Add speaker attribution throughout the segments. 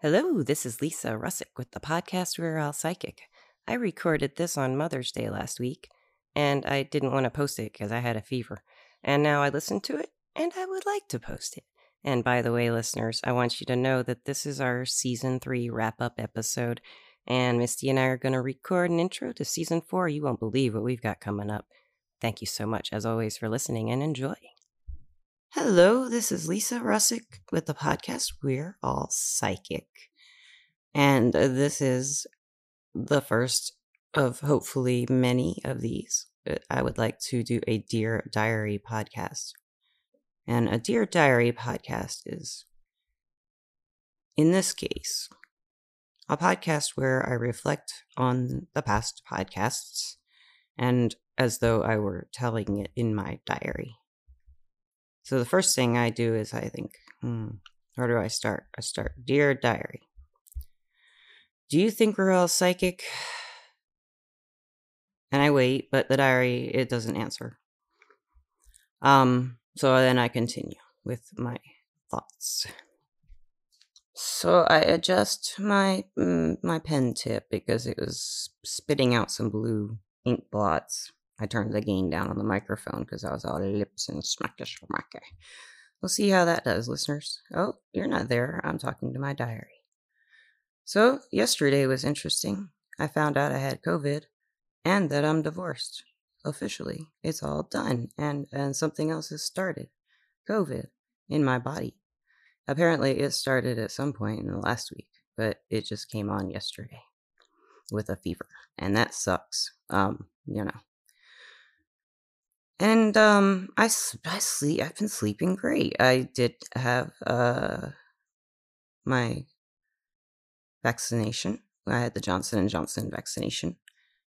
Speaker 1: Hello, this is Lisa Russick with the podcast We're All Psychic. I recorded this on Mother's Day last week, and I didn't want to post it because I had a fever. And now I listened to it, and I would like to post it. And by the way, listeners, I want you to know that this is our season three wrap up episode, and Misty and I are going to record an intro to season four. You won't believe what we've got coming up. Thank you so much, as always, for listening and enjoy. Hello, this is Lisa Russick with the podcast We're All Psychic. And uh, this is the first of hopefully many of these. Uh, I would like to do a Dear Diary podcast. And a Dear Diary podcast is, in this case, a podcast where I reflect on the past podcasts and as though I were telling it in my diary. So the first thing I do is I think, hmm, where do I start? I start, Dear Diary. Do you think we're all psychic? And I wait, but the diary, it doesn't answer. Um, so then I continue with my thoughts. So I adjust my mm, my pen tip because it was spitting out some blue ink blots. I turned the gain down on the microphone because I was all lips and smacky smacky. We'll see how that does, listeners. Oh, you're not there. I'm talking to my diary. So, yesterday was interesting. I found out I had COVID and that I'm divorced. Officially, it's all done, and, and something else has started COVID in my body. Apparently, it started at some point in the last week, but it just came on yesterday with a fever, and that sucks. Um, you know, and um I, I sleep i've been sleeping great. I did have uh my vaccination. I had the johnson and johnson vaccination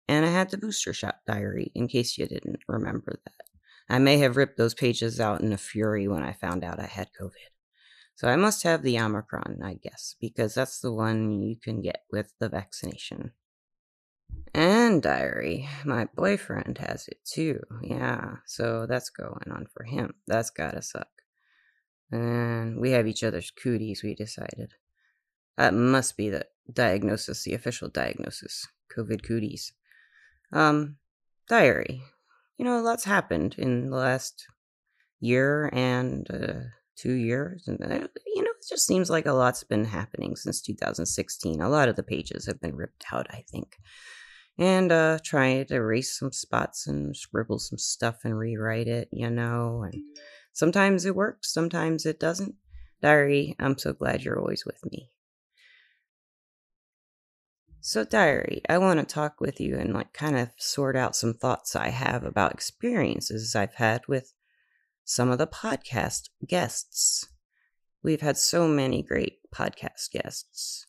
Speaker 1: and i had the booster shot diary in case you didn't remember that. I may have ripped those pages out in a fury when i found out i had covid. So i must have the omicron i guess because that's the one you can get with the vaccination diary. My boyfriend has it too. Yeah, so that's going on for him. That's gotta suck. And we have each other's cooties, we decided. That must be the diagnosis, the official diagnosis. COVID cooties. Um, diary. You know, a lots happened in the last year and uh, two years. And, uh, you know, it just seems like a lot's been happening since 2016. A lot of the pages have been ripped out, I think and uh trying to erase some spots and scribble some stuff and rewrite it you know and sometimes it works sometimes it doesn't. Diary i'm so glad you're always with me. So diary i want to talk with you and like kind of sort out some thoughts i have about experiences i've had with some of the podcast guests. We've had so many great podcast guests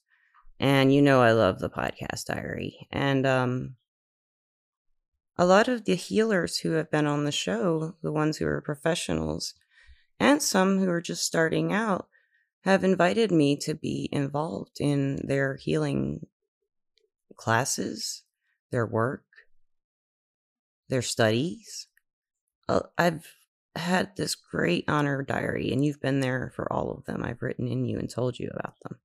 Speaker 1: and you know I love the podcast diary. And um a lot of the healers who have been on the show, the ones who are professionals, and some who are just starting out, have invited me to be involved in their healing classes, their work, their studies. Uh, I've had this great honor diary, and you've been there for all of them. I've written in you and told you about them.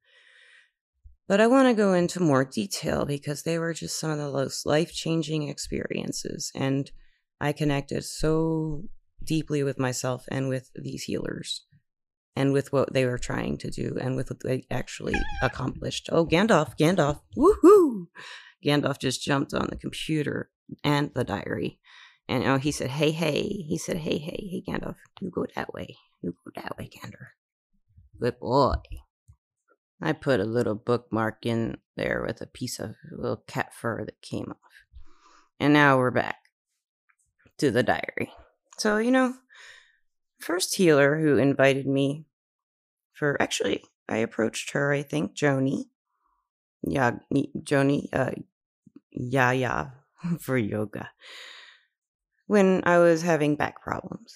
Speaker 1: But I want to go into more detail because they were just some of the most life changing experiences. And I connected so deeply with myself and with these healers and with what they were trying to do and with what they actually accomplished. Oh, Gandalf, Gandalf, woohoo! Gandalf just jumped on the computer and the diary. And oh, he said, hey, hey. He said, hey, hey, hey, Gandalf, you go that way. You go that way, Gander. Good boy. I put a little bookmark in there with a piece of little cat fur that came off. And now we're back to the diary. So, you know, first healer who invited me for actually, I approached her, I think, Joni. Yeah, Joni, uh, yeah, for yoga. When I was having back problems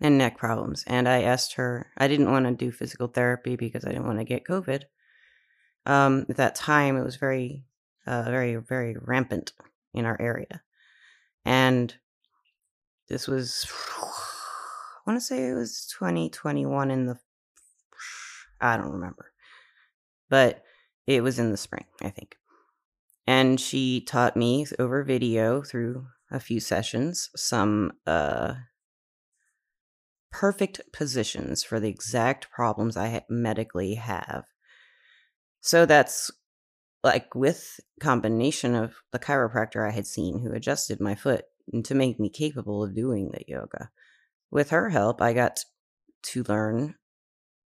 Speaker 1: and neck problems. And I asked her, I didn't want to do physical therapy because I didn't want to get COVID. Um, at that time, it was very, uh, very, very rampant in our area. And this was, I want to say it was 2021 in the, I don't remember. but it was in the spring, I think. And she taught me over video through a few sessions some uh, perfect positions for the exact problems I medically have. So that's like with combination of the chiropractor I had seen who adjusted my foot to make me capable of doing the yoga. With her help, I got to learn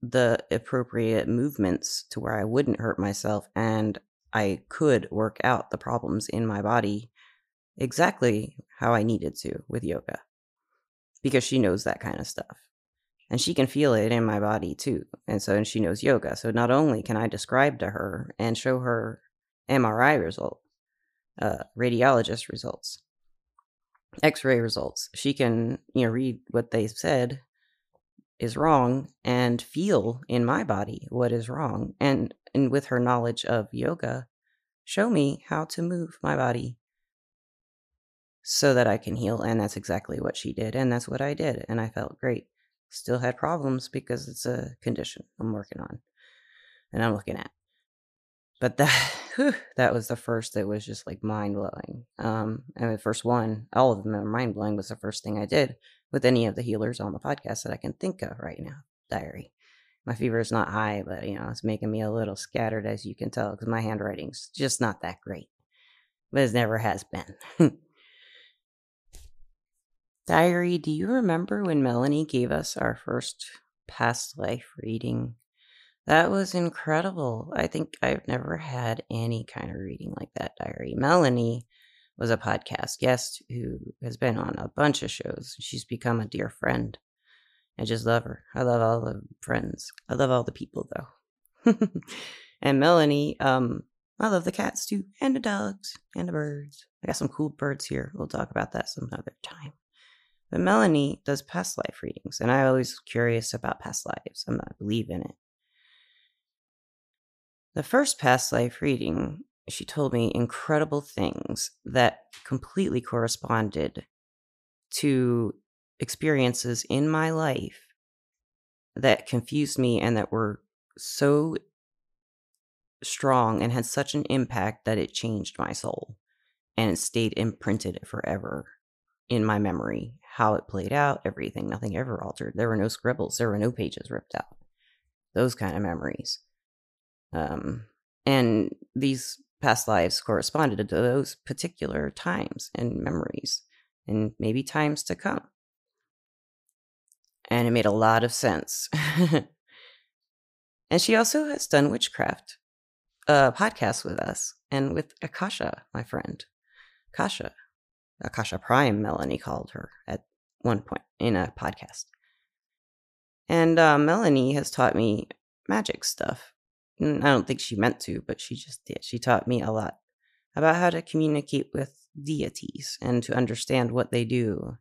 Speaker 1: the appropriate movements to where I wouldn't hurt myself and I could work out the problems in my body exactly how I needed to with yoga because she knows that kind of stuff. And she can feel it in my body too. And so and she knows yoga. So not only can I describe to her and show her MRI result, uh, radiologist results, x-ray results, she can, you know, read what they said is wrong and feel in my body what is wrong. And and with her knowledge of yoga, show me how to move my body so that I can heal. And that's exactly what she did. And that's what I did. And I felt great. Still had problems because it's a condition I'm working on and I'm looking at. But that whew, that was the first that was just like mind blowing. Um, and the first one, all of them are mind blowing, was the first thing I did with any of the healers on the podcast that I can think of right now. Diary. My fever is not high, but you know it's making me a little scattered, as you can tell, because my handwriting's just not that great. But it never has been. Diary, do you remember when Melanie gave us our first past life reading? That was incredible. I think I've never had any kind of reading like that, Diary. Melanie was a podcast guest who has been on a bunch of shows. She's become a dear friend. I just love her. I love all the friends. I love all the people though. and Melanie, um, I love the cats too, and the dogs, and the birds. I got some cool birds here. We'll talk about that some other time. But Melanie does past life readings, and I always curious about past lives. I'm not believe in it. The first past life reading, she told me incredible things that completely corresponded to experiences in my life that confused me and that were so strong and had such an impact that it changed my soul and it stayed imprinted forever in my memory how it played out, everything, nothing ever altered. There were no scribbles, there were no pages ripped out. Those kind of memories. Um, and these past lives corresponded to those particular times and memories, and maybe times to come. And it made a lot of sense. and she also has done witchcraft uh, podcast with us and with Akasha, my friend. Akasha. Akasha Prime, Melanie called her at one point in a podcast. And uh, Melanie has taught me magic stuff. I don't think she meant to, but she just did. She taught me a lot about how to communicate with deities and to understand what they do,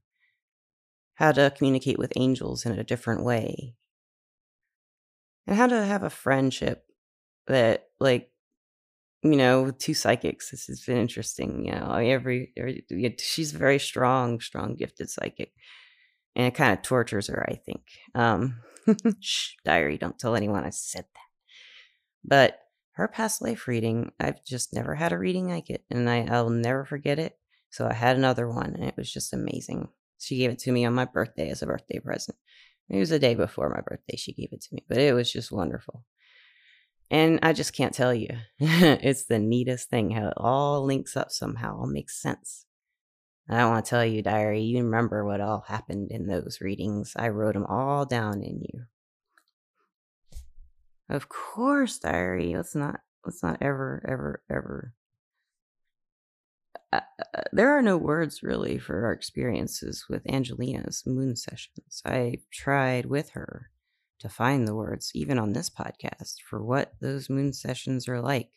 Speaker 1: how to communicate with angels in a different way, and how to have a friendship that, like, you know, two psychics. This has been interesting. You know, every, every she's a very strong, strong, gifted psychic, and it kind of tortures her. I think. Um, shh, diary, don't tell anyone I said that. But her past life reading, I've just never had a reading like it, and I, I'll never forget it. So I had another one, and it was just amazing. She gave it to me on my birthday as a birthday present. It was the day before my birthday. She gave it to me, but it was just wonderful. And I just can't tell you. it's the neatest thing how it all links up somehow, all makes sense. I don't want to tell you, diary, you remember what all happened in those readings. I wrote them all down in you. Of course, diary. Let's not let's not ever ever ever uh, uh, there are no words really for our experiences with Angelina's moon sessions. I tried with her to find the words, even on this podcast, for what those moon sessions are like.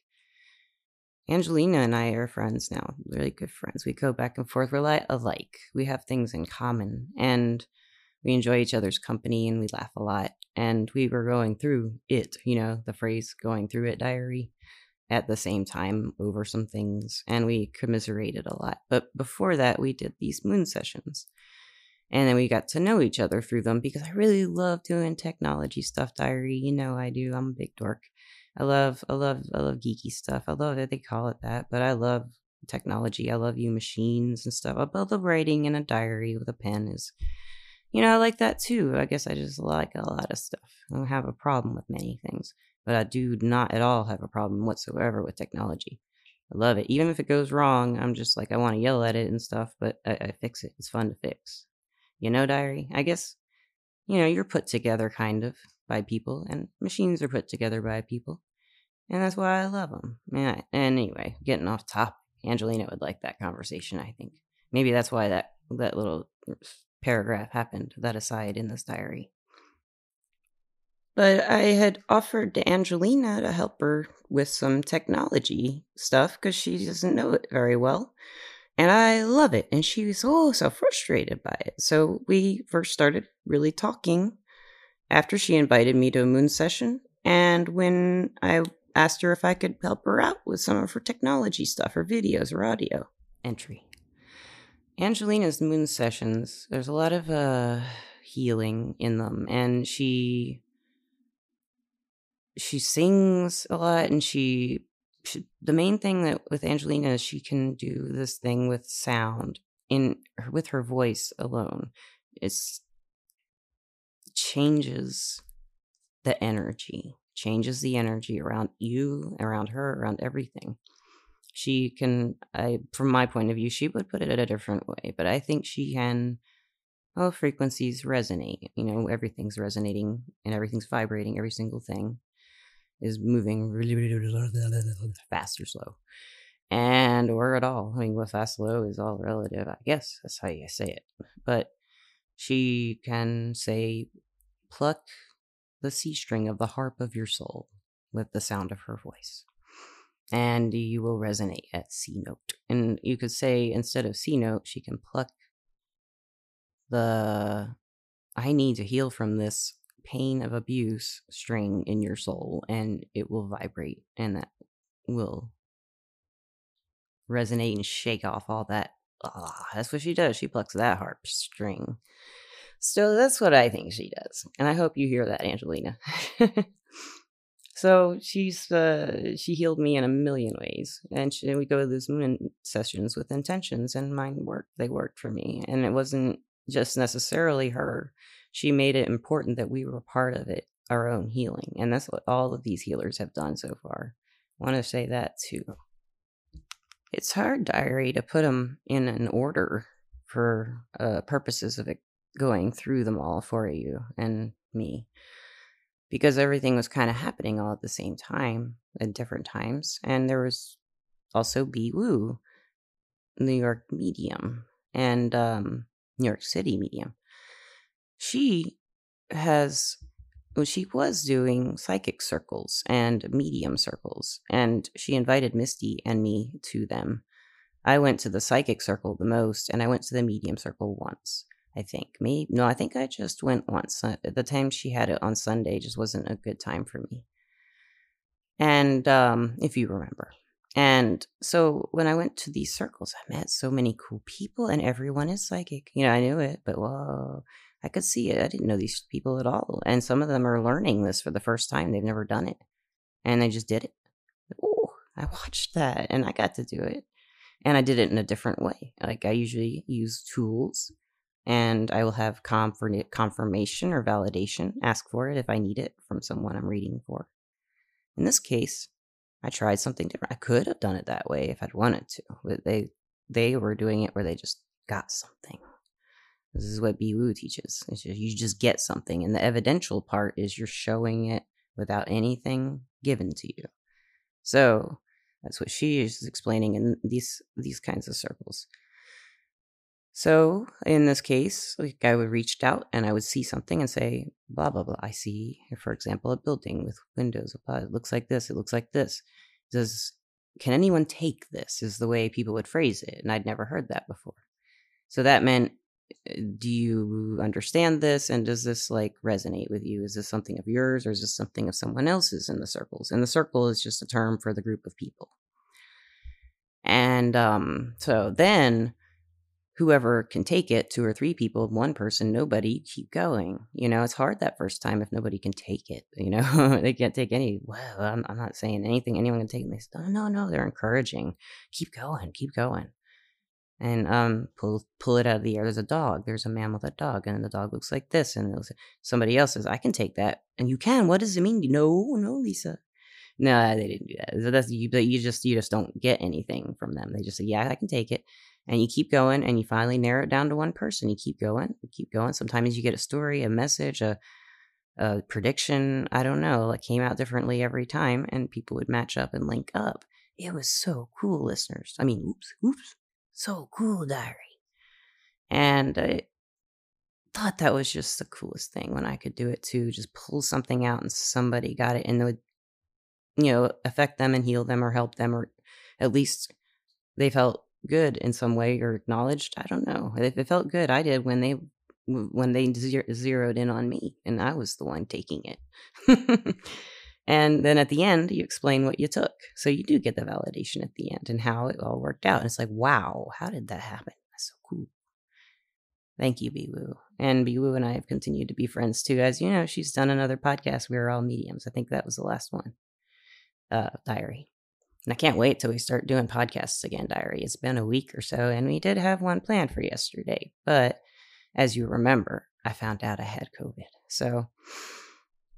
Speaker 1: Angelina and I are friends now, really good friends. We go back and forth. We're like alike. We have things in common and we enjoy each other's company and we laugh a lot. And we were going through it, you know, the phrase going through it diary at the same time over some things and we commiserated a lot. But before that, we did these moon sessions. And then we got to know each other through them because I really love doing technology stuff, diary. You know I do. I'm a big dork. I love I love I love geeky stuff. I love it. They call it that, but I love technology. I love you machines and stuff. I love the writing in a diary with a pen is you know, I like that too. I guess I just like a lot of stuff. I don't have a problem with many things, but I do not at all have a problem whatsoever with technology. I love it. Even if it goes wrong, I'm just like, I want to yell at it and stuff, but I, I fix it. It's fun to fix. You know, diary? I guess, you know, you're put together kind of by people, and machines are put together by people. And that's why I love them. And anyway, getting off top, Angelina would like that conversation, I think. Maybe that's why that, that little paragraph happened, that aside in this diary. But I had offered to Angelina to help her with some technology stuff because she doesn't know it very well. And I love it. And she was oh so frustrated by it. So we first started really talking after she invited me to a moon session. And when I asked her if I could help her out with some of her technology stuff, her videos or audio entry. Angelina's moon sessions, there's a lot of uh healing in them and she she sings a lot and she, she the main thing that with Angelina is she can do this thing with sound in with her voice alone. It's changes the energy, changes the energy around you, around her, around everything she can i from my point of view she would put it a different way but i think she can oh frequencies resonate you know everything's resonating and everything's vibrating every single thing is moving really, really, really fast or slow. And or at all. I mean what fast slow is all relative i guess. That's how you say it. But she can say pluck the c string of the harp of your soul with the sound of her voice. And you will resonate at C note. And you could say instead of C note, she can pluck the I need to heal from this pain of abuse string in your soul, and it will vibrate, and that will resonate and shake off all that. Ah, that's what she does. She plucks that harp string. So that's what I think she does. And I hope you hear that, Angelina. So she's uh, she healed me in a million ways, and she, we go to those moon sessions with intentions, and mine worked. They worked for me, and it wasn't just necessarily her. She made it important that we were part of it, our own healing, and that's what all of these healers have done so far. I want to say that too. It's hard, diary, to put them in an order for uh, purposes of going through them all for you and me because everything was kind of happening all at the same time at different times. And there was also Biwu, New York Medium, and um, New York City Medium. She has, well, she was doing psychic circles and medium circles, and she invited Misty and me to them. I went to the psychic circle the most, and I went to the medium circle once. I think. Maybe no, I think I just went once. The time she had it on Sunday just wasn't a good time for me. And um, if you remember. And so when I went to these circles, I met so many cool people, and everyone is psychic. You know, I knew it, but whoa, I could see it. I didn't know these people at all. And some of them are learning this for the first time. They've never done it. And they just did it. Oh, I watched that and I got to do it. And I did it in a different way. Like I usually use tools and I will have confirmation or validation, ask for it if I need it from someone I'm reading for. In this case, I tried something different. I could have done it that way if I'd wanted to, but they they were doing it where they just got something. This is what Biwu teaches. Just, you just get something, and the evidential part is you're showing it without anything given to you. So that's what she is explaining in these these kinds of circles. So in this case, like I would reach out and I would see something and say, blah, blah, blah. I see, for example, a building with windows. It looks like this. It looks like this. Does, can anyone take this is the way people would phrase it. And I'd never heard that before. So that meant, do you understand this? And does this like resonate with you? Is this something of yours or is this something of someone else's in the circles? And the circle is just a term for the group of people. And um, so then whoever can take it, two or three people, one person, nobody, keep going. You know, it's hard that first time if nobody can take it. You know, they can't take any. Well, I'm, I'm not saying anything anyone can take. Say, no, no, no. They're encouraging. Keep going, keep going. And um, pull pull it out of the air. There's a dog. There's a man with a dog, and the dog looks like this. And somebody else says, "I can take that," and you can. What does it mean? No, no, Lisa. No, they didn't do that. So that's you, but you just you just don't get anything from them. They just say, "Yeah, I can take it," and you keep going and you finally narrow it down to one person you keep going you keep going sometimes you get a story a message a, a prediction i don't know that came out differently every time and people would match up and link up it was so cool listeners i mean oops oops so cool diary and i thought that was just the coolest thing when i could do it too just pull something out and somebody got it and it would you know affect them and heal them or help them or at least they felt good in some way or acknowledged. I don't know. If it felt good, I did when they when they zeroed in on me and I was the one taking it. and then at the end, you explain what you took. So you do get the validation at the end and how it all worked out. And it's like, wow, how did that happen? That's so cool. Thank you, Biwu. And Biwu and I have continued to be friends too. As you know, she's done another podcast. We are all mediums. I think that was the last one. Uh, diary. And I can't wait till we start doing podcasts again, Diary. It's been a week or so, and we did have one planned for yesterday. But as you remember, I found out I had COVID. So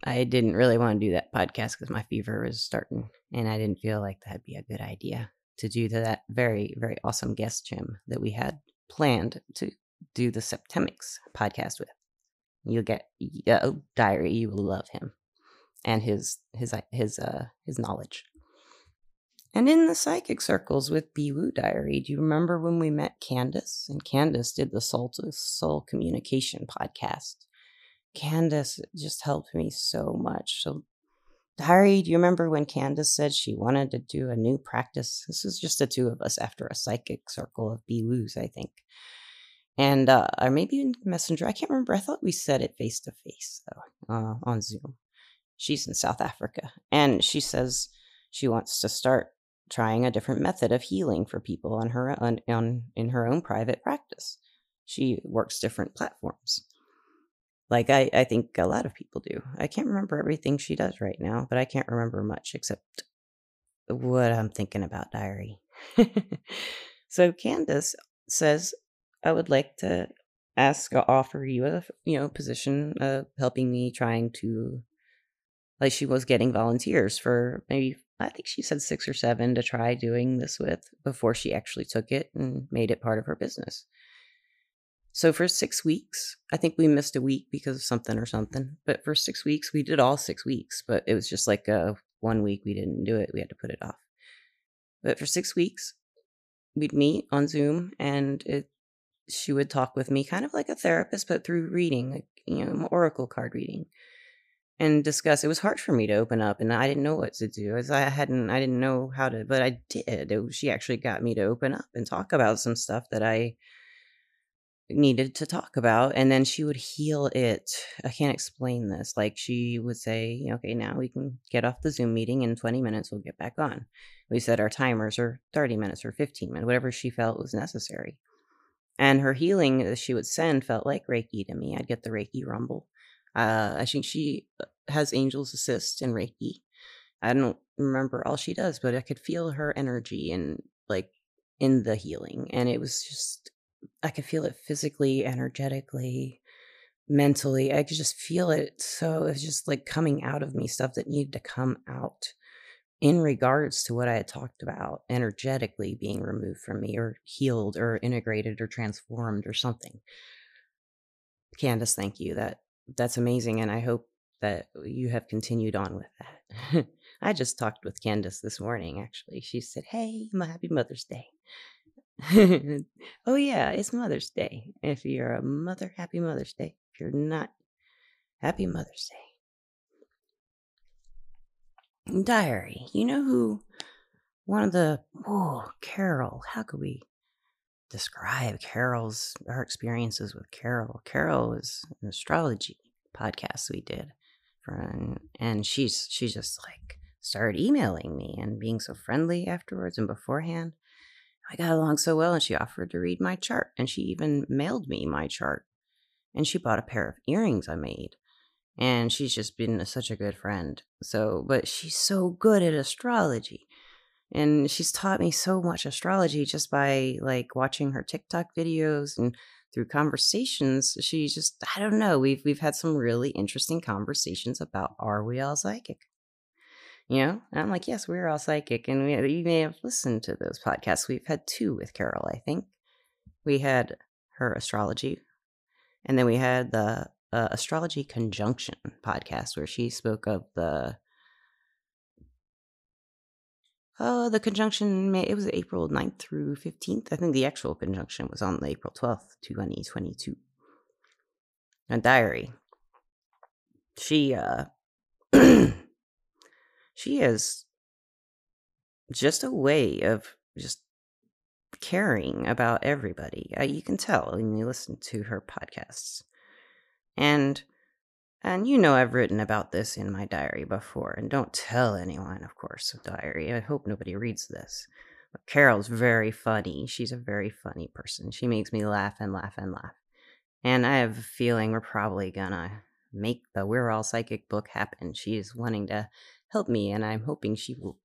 Speaker 1: I didn't really want to do that podcast because my fever was starting, and I didn't feel like that'd be a good idea to do to that very, very awesome guest, Jim, that we had planned to do the Septemics podcast with. You'll get uh, Diary. You will love him and his his his uh his knowledge. And in the psychic circles with Biwu Diary, do you remember when we met Candace? And Candace did the Soul to Soul Communication podcast. Candace just helped me so much. So, Diary, do you remember when Candace said she wanted to do a new practice? This is just the two of us after a psychic circle of Biwus, I think. And, uh, or maybe in Messenger. I can't remember. I thought we said it face to face, though, uh, on Zoom. She's in South Africa. And she says she wants to start trying a different method of healing for people on her on, on in her own private practice. She works different platforms. Like I, I think a lot of people do. I can't remember everything she does right now, but I can't remember much except what I'm thinking about diary. so Candace says, I would like to ask uh, offer you a you know position of helping me trying to like she was getting volunteers for maybe I think she said six or seven to try doing this with before she actually took it and made it part of her business. So for six weeks, I think we missed a week because of something or something. But for six weeks, we did all six weeks. But it was just like a one week we didn't do it. We had to put it off. But for six weeks, we'd meet on Zoom, and it she would talk with me, kind of like a therapist, but through reading, like you know, oracle card reading and discuss. It was hard for me to open up, and I didn't know what to do. As I hadn't, I didn't know how to, but I did. It, she actually got me to open up and talk about some stuff that I needed to talk about, and then she would heal it. I can't explain this. Like she would say, "Okay, now we can get off the Zoom meeting in 20 minutes. We'll get back on." We set our timers, or 30 minutes, or 15 minutes, whatever she felt was necessary. And her healing that she would send felt like Reiki to me. I'd get the Reiki rumble uh, I think she uh, has angels assist in Reiki. I don't remember all she does, but I could feel her energy and like in the healing. And it was just, I could feel it physically, energetically, mentally. I could just feel it. So it was just like coming out of me, stuff that needed to come out in regards to what I had talked about, energetically being removed from me or healed or integrated or transformed or something. Candace, thank you. That that's amazing. And I hope that you have continued on with that. I just talked with Candace this morning, actually. She said, Hey, my happy Mother's Day. oh, yeah, it's Mother's Day. If you're a mother, happy Mother's Day. If you're not, happy Mother's Day. Diary, you know who one of the, oh, Carol, how could we describe Carol's our experiences with Carol. Carol is an astrology podcast we did, for, and she's she just like started emailing me and being so friendly afterwards and beforehand. I got along so well, and she offered to read my chart, and she even mailed me my chart. And she bought a pair of earrings I made. And she's just been such a good friend. So, but she's so good at astrology. And she's taught me so much astrology just by like watching her TikTok videos and through conversations. She just, I don't know, we've we've had some really interesting conversations about are we all psychic? You know, and I'm like, yes, we're all psychic. And we, you may have listened to those podcasts. We've had two with Carol, I think. We had her astrology, and then we had the uh, astrology conjunction podcast where she spoke of the uh, the conjunction it was april 9th through 15th i think the actual conjunction was on april 12th 2022 a diary she uh she has just a way of just caring about everybody. Uh, you can tell when you listen to her podcasts. And and you know I've written about this in my diary before, and don't tell anyone, of course, diary. I hope nobody reads this. But Carol's very funny. She's a very funny person. She makes me laugh and laugh and laugh. And I have a feeling we're probably gonna make the We're All Psychic book happen. She's wanting to help me, and I'm hoping she will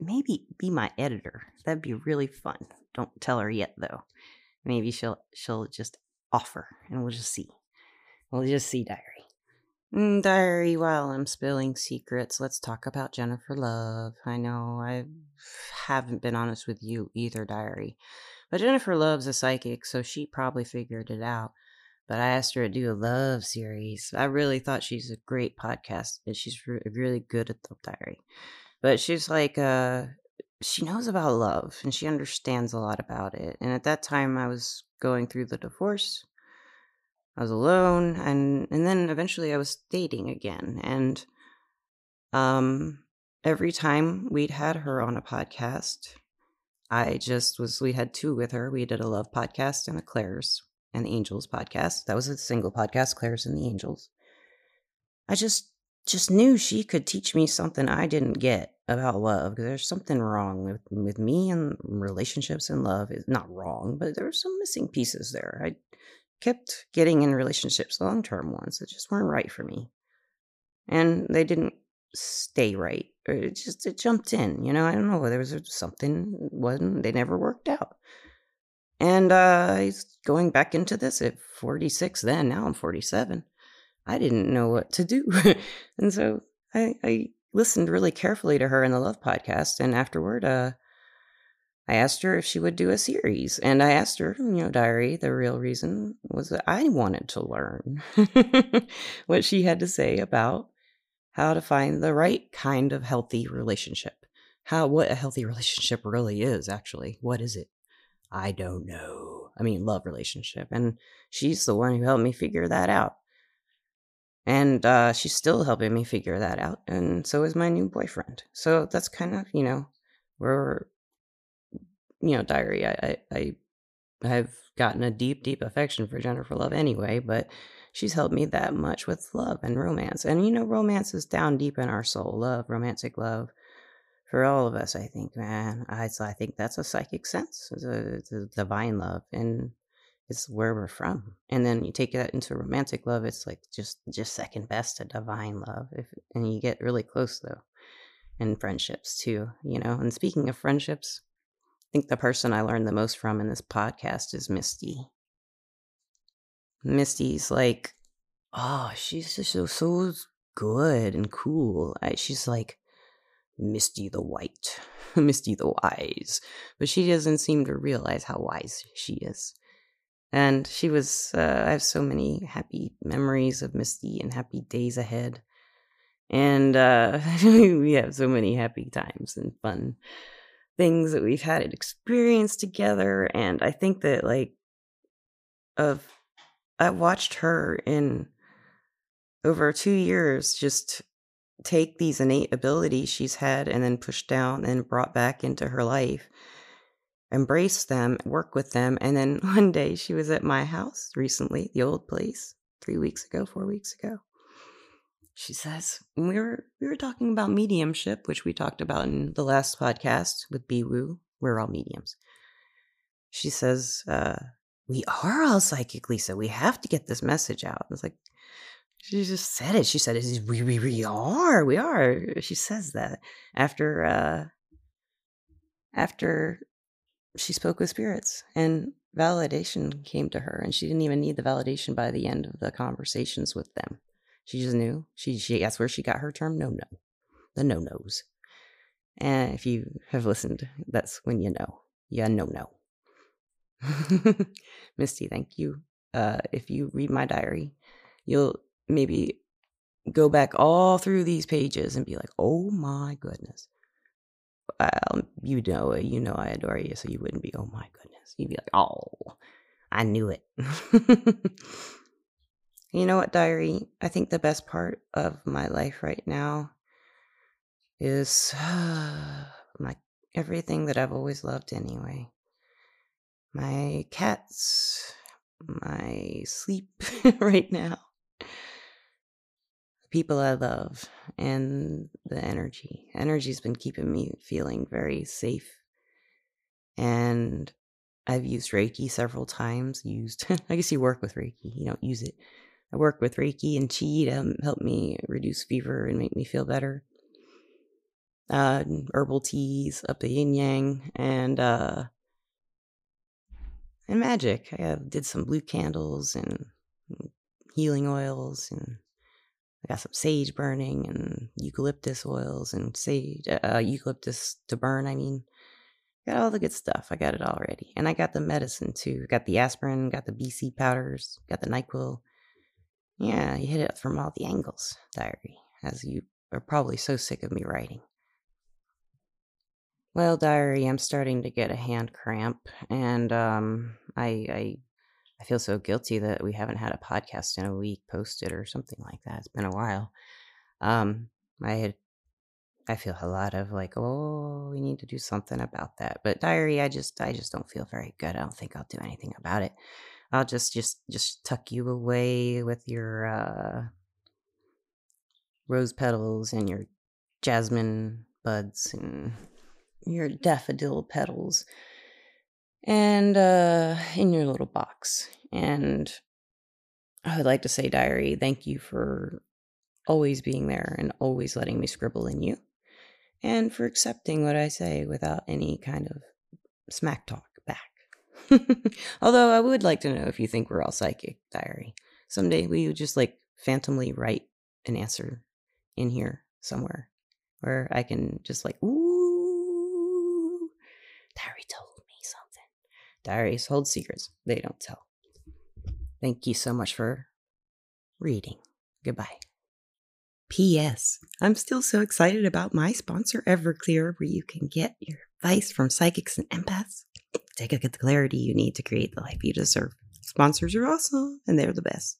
Speaker 1: maybe be my editor. That'd be really fun. Don't tell her yet, though. Maybe she'll she'll just offer, and we'll just see. We'll just see, diary. Mm, diary, while I'm spilling secrets, let's talk about Jennifer Love. I know I haven't been honest with you either, diary. But Jennifer Love's a psychic, so she probably figured it out. But I asked her to do a love series. I really thought she's a great podcast, and she's re- really good at the diary. But she's like, uh, she knows about love and she understands a lot about it. And at that time, I was going through the divorce. I was alone, and and then eventually I was dating again. And um, every time we'd had her on a podcast, I just was. We had two with her. We did a love podcast and a Claire's and the Angels podcast. That was a single podcast, Claire's and the Angels. I just just knew she could teach me something I didn't get about love because there's something wrong with, with me and relationships and love is not wrong, but there were some missing pieces there. I kept getting in relationships, long term ones that just weren't right for me. And they didn't stay right. It just it jumped in, you know. I don't know. Whether there was something wasn't they never worked out. And uh going back into this at 46 then, now I'm 47. I didn't know what to do. and so I, I listened really carefully to her in the Love podcast. And afterward, uh, I asked her if she would do a series. And I asked her, you know, Diary, the real reason was that I wanted to learn what she had to say about how to find the right kind of healthy relationship. How, what a healthy relationship really is, actually. What is it? I don't know. I mean, love relationship. And she's the one who helped me figure that out. And uh, she's still helping me figure that out. And so is my new boyfriend. So that's kind of, you know, we're, you know, diary. I, I, I have gotten a deep, deep affection for Jennifer Love anyway, but she's helped me that much with love and romance. And, you know, romance is down deep in our soul love, romantic love for all of us, I think, man. I, so I think that's a psychic sense, it's a, divine love. And it's where we're from and then you take that into romantic love it's like just just second best to divine love if and you get really close though and friendships too you know and speaking of friendships i think the person i learned the most from in this podcast is misty misty's like oh she's just so so good and cool I, she's like misty the white misty the wise but she doesn't seem to realize how wise she is and she was, uh, I have so many happy memories of Misty and happy days ahead. And uh, we have so many happy times and fun things that we've had and experienced together. And I think that, like, of, I watched her in over two years just take these innate abilities she's had and then pushed down and brought back into her life embrace them, work with them. And then one day she was at my house recently, the old place, three weeks ago, four weeks ago. She says, we were we were talking about mediumship, which we talked about in the last podcast with Biwu. We're all mediums. she says, uh, We are all psychic, Lisa. We have to get this message out. It's like, she just said it. She said, it. we, we, we are. We are. She says that after, uh, after she spoke with spirits and validation came to her and she didn't even need the validation by the end of the conversations with them she just knew she, she that's where she got her term no no the no nos and if you have listened that's when you know yeah no no misty thank you uh if you read my diary you'll maybe go back all through these pages and be like oh my goodness well, you know. You know I adore you, so you wouldn't be, oh my goodness. You'd be like, oh, I knew it. you know what, diary? I think the best part of my life right now is my everything that I've always loved anyway. My cats, my sleep right now, people I love and the energy. Energy's been keeping me feeling very safe. And I've used Reiki several times. Used, I guess you work with Reiki, you don't use it. I work with Reiki and Chi to help me reduce fever and make me feel better. Uh, herbal teas, up the yin yang, and uh, and magic. I uh, did some blue candles and healing oils and I got some sage burning and eucalyptus oils and sage, uh, uh, eucalyptus to burn, I mean. Got all the good stuff. I got it all ready. And I got the medicine too. Got the aspirin, got the BC powders, got the NyQuil. Yeah, you hit it from all the angles, diary, as you are probably so sick of me writing. Well, diary, I'm starting to get a hand cramp, and um, I, I I feel so guilty that we haven't had a podcast in a week posted or something like that. It's been a while. Um, I had, I feel a lot of like, oh, we need to do something about that. But diary, I just, I just don't feel very good. I don't think I'll do anything about it. I'll just, just, just tuck you away with your uh, rose petals and your jasmine buds and your daffodil petals and uh, in your little box. And I would like to say, Diary, thank you for always being there and always letting me scribble in you, and for accepting what I say without any kind of smack talk back. Although I would like to know if you think we're all psychic, Diary. Someday we would just like phantomly write an answer in here somewhere where I can just like, ooh, Diary told Diaries hold secrets they don't tell. Thank you so much for reading. Goodbye. P.S. I'm still so excited about my sponsor, Everclear, where you can get your advice from psychics and empaths. Take a get the clarity you need to create the life you deserve. Sponsors are awesome, and they're the best.